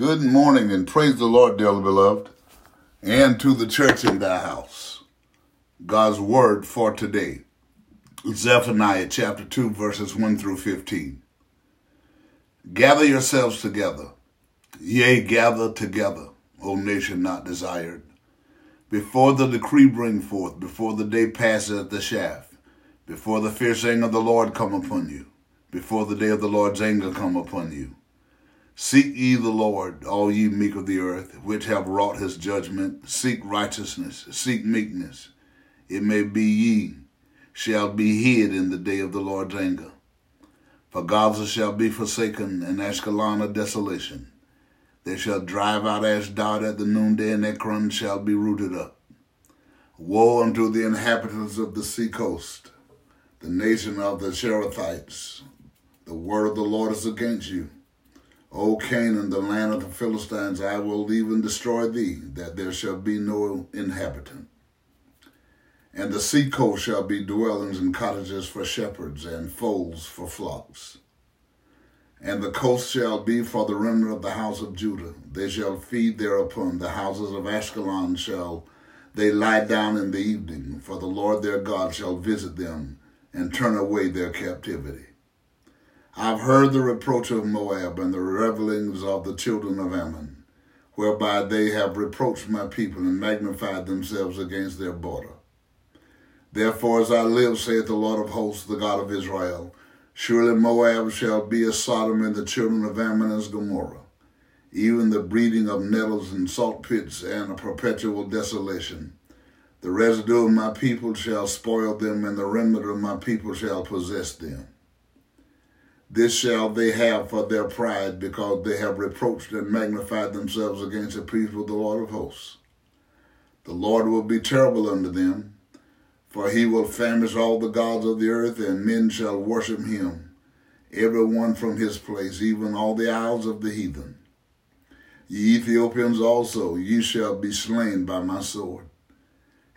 Good morning and praise the Lord, dearly beloved, and to the church in thy house. God's word for today. Zephaniah chapter 2, verses 1 through 15. Gather yourselves together, yea, gather together, O nation not desired. Before the decree bring forth, before the day passeth the shaft, before the fierce anger of the Lord come upon you, before the day of the Lord's anger come upon you. Seek ye the Lord, all ye meek of the earth, which have wrought his judgment. Seek righteousness, seek meekness. It may be ye shall be hid in the day of the Lord's anger. For Gaza shall be forsaken, and Ashkelon a desolation. They shall drive out Ashdod at the noonday, and Ekron shall be rooted up. Woe unto the inhabitants of the seacoast, the nation of the Cherethites. The word of the Lord is against you O Canaan, the land of the Philistines, I will even destroy thee, that there shall be no inhabitant. And the seacoast shall be dwellings and cottages for shepherds, and folds for flocks. And the coast shall be for the remnant of the house of Judah. They shall feed thereupon. The houses of Ashkelon shall they lie down in the evening, for the Lord their God shall visit them and turn away their captivity. I've heard the reproach of Moab and the revelings of the children of Ammon, whereby they have reproached my people and magnified themselves against their border. Therefore, as I live, saith the Lord of hosts, the God of Israel, surely Moab shall be as Sodom and the children of Ammon as Gomorrah, even the breeding of nettles and salt pits and a perpetual desolation. The residue of my people shall spoil them, and the remnant of my people shall possess them. This shall they have for their pride, because they have reproached and magnified themselves against the people of the Lord of hosts. The Lord will be terrible unto them, for he will famish all the gods of the earth, and men shall worship him, every one from his place, even all the isles of the heathen. Ye Ethiopians also, ye shall be slain by my sword.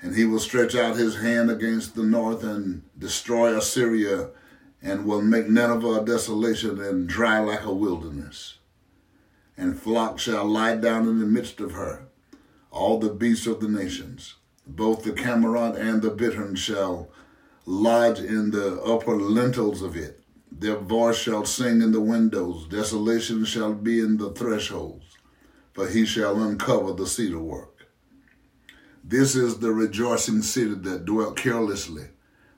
And he will stretch out his hand against the north and destroy Assyria and will make Nineveh a desolation and dry like a wilderness. And flock shall lie down in the midst of her, all the beasts of the nations. Both the cormorant and the bittern shall lodge in the upper lintels of it. Their voice shall sing in the windows, desolation shall be in the thresholds, for he shall uncover the cedar work. This is the rejoicing city that dwelt carelessly,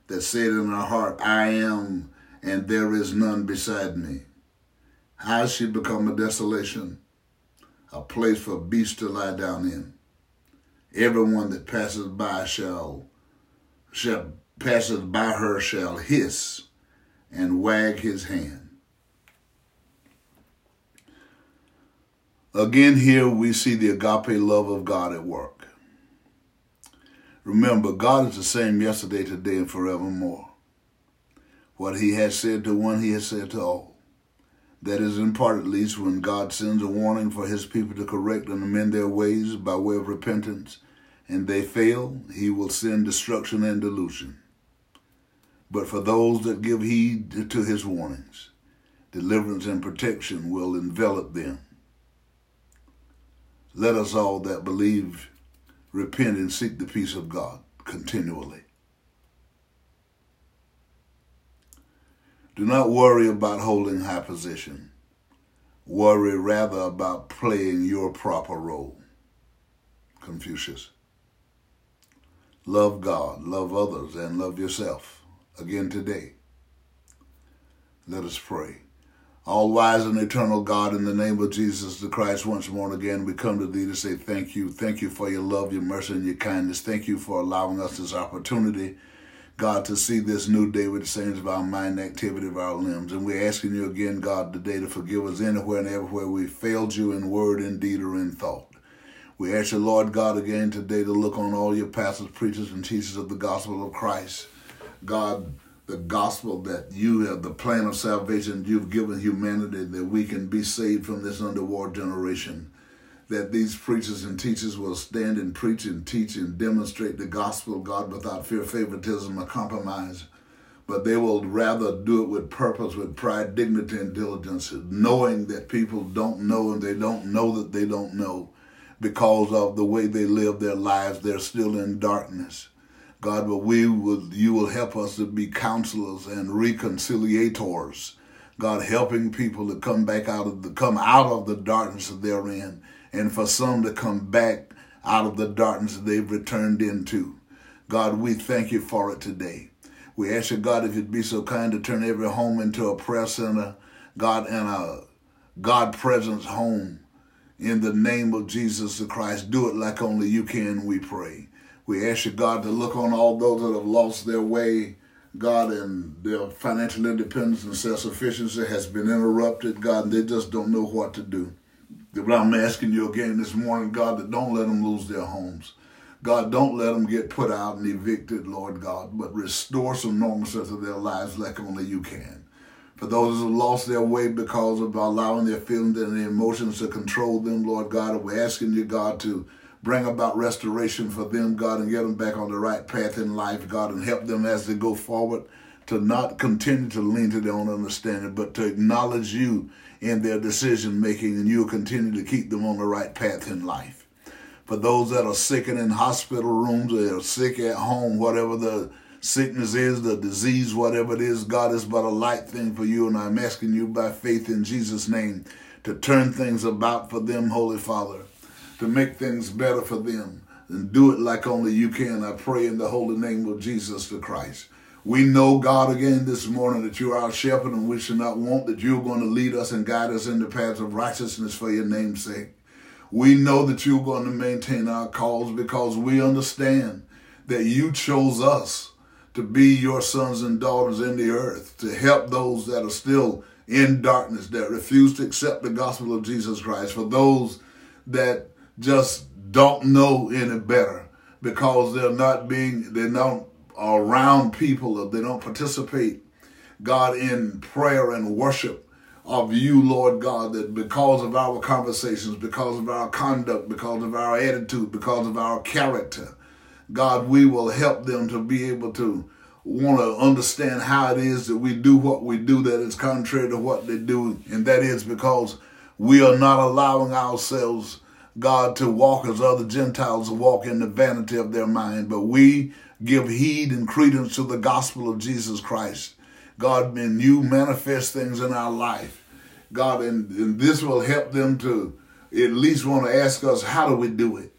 that said in her heart, I am and there is none beside me. How she become a desolation, a place for beasts to lie down in. Everyone that passes by shall, shall passes by her shall hiss and wag his hand. Again, here we see the agape love of God at work. Remember, God is the same yesterday, today, and forevermore. What he has said to one, he has said to all. That is in part at least when God sends a warning for his people to correct and amend their ways by way of repentance, and they fail, he will send destruction and delusion. But for those that give heed to his warnings, deliverance and protection will envelop them. Let us all that believe repent and seek the peace of God continually. Do not worry about holding high position. Worry rather about playing your proper role. Confucius. Love God, love others, and love yourself. Again today. Let us pray. All wise and eternal God, in the name of Jesus the Christ, once more and again, we come to thee to say thank you. Thank you for your love, your mercy, and your kindness. Thank you for allowing us this opportunity God, to see this new day with the saints of our mind activity of our limbs. And we're asking you again, God, today to forgive us anywhere and everywhere we failed you in word, in deed, or in thought. We ask you, Lord God, again today to look on all your pastors, preachers, and teachers of the gospel of Christ. God, the gospel that you have, the plan of salvation you've given humanity that we can be saved from this underworld generation that these preachers and teachers will stand and preach and teach and demonstrate the gospel of God without fear, favoritism, or compromise. but they will rather do it with purpose, with pride, dignity, and diligence, knowing that people don't know and they don't know that they don't know because of the way they live their lives. They're still in darkness. God, but we will, you will help us to be counselors and reconciliators. God, helping people to come back out of the, come out of the darkness that they're in, and for some to come back out of the darkness they've returned into. God, we thank you for it today. We ask you, God, if you'd be so kind to turn every home into a prayer center, God, and a God presence home. In the name of Jesus the Christ, do it like only you can, we pray. We ask you, God, to look on all those that have lost their way, God, and their financial independence and self sufficiency has been interrupted, God, and they just don't know what to do. But I'm asking you again this morning, God, that don't let them lose their homes. God, don't let them get put out and evicted, Lord God, but restore some normalcy to their lives like only you can. For those who lost their way because of allowing their feelings and their emotions to control them, Lord God, we're asking you, God, to bring about restoration for them, God, and get them back on the right path in life, God, and help them as they go forward to not continue to lean to their own understanding, but to acknowledge you in their decision making, and you'll continue to keep them on the right path in life. For those that are sick and in hospital rooms, or are sick at home, whatever the sickness is, the disease, whatever it is, God is but a light thing for you, and I'm asking you by faith in Jesus' name to turn things about for them, Holy Father, to make things better for them, and do it like only you can. I pray in the holy name of Jesus the Christ. We know, God, again this morning that you are our shepherd and we should not want that you're going to lead us and guide us in the paths of righteousness for your name's sake. We know that you're going to maintain our cause because we understand that you chose us to be your sons and daughters in the earth, to help those that are still in darkness, that refuse to accept the gospel of Jesus Christ, for those that just don't know any better because they're not being, they're not around people if they don't participate, God, in prayer and worship of you, Lord God, that because of our conversations, because of our conduct, because of our attitude, because of our character, God, we will help them to be able to want to understand how it is that we do what we do that is contrary to what they do. And that is because we are not allowing ourselves, God, to walk as other Gentiles walk in the vanity of their mind, but we give heed and credence to the gospel of Jesus Christ. God, and you manifest things in our life. God, and, and this will help them to at least want to ask us, how do we do it?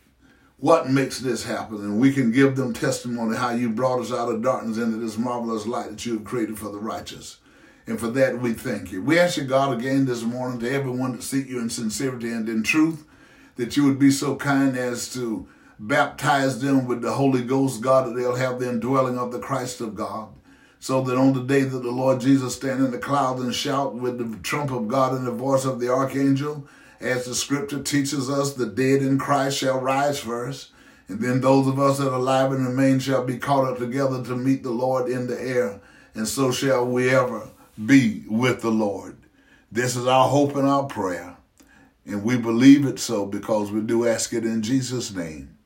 What makes this happen? And we can give them testimony how you brought us out of darkness into this marvelous light that you have created for the righteous. And for that, we thank you. We ask you, God, again this morning to everyone to seek you in sincerity and in truth, that you would be so kind as to baptize them with the Holy Ghost, God, that they'll have the indwelling of the Christ of God. So that on the day that the Lord Jesus stand in the cloud and shout with the trump of God and the voice of the archangel, as the scripture teaches us, the dead in Christ shall rise first, and then those of us that are alive and remain shall be caught up together to meet the Lord in the air, and so shall we ever be with the Lord. This is our hope and our prayer, and we believe it so because we do ask it in Jesus' name.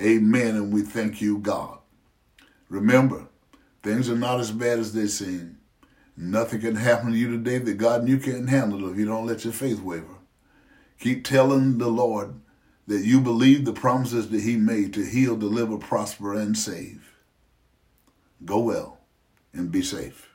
Amen. And we thank you, God. Remember, things are not as bad as they seem. Nothing can happen to you today that God and you can't handle if you don't let your faith waver. Keep telling the Lord that you believe the promises that He made to heal, deliver, prosper, and save. Go well and be safe.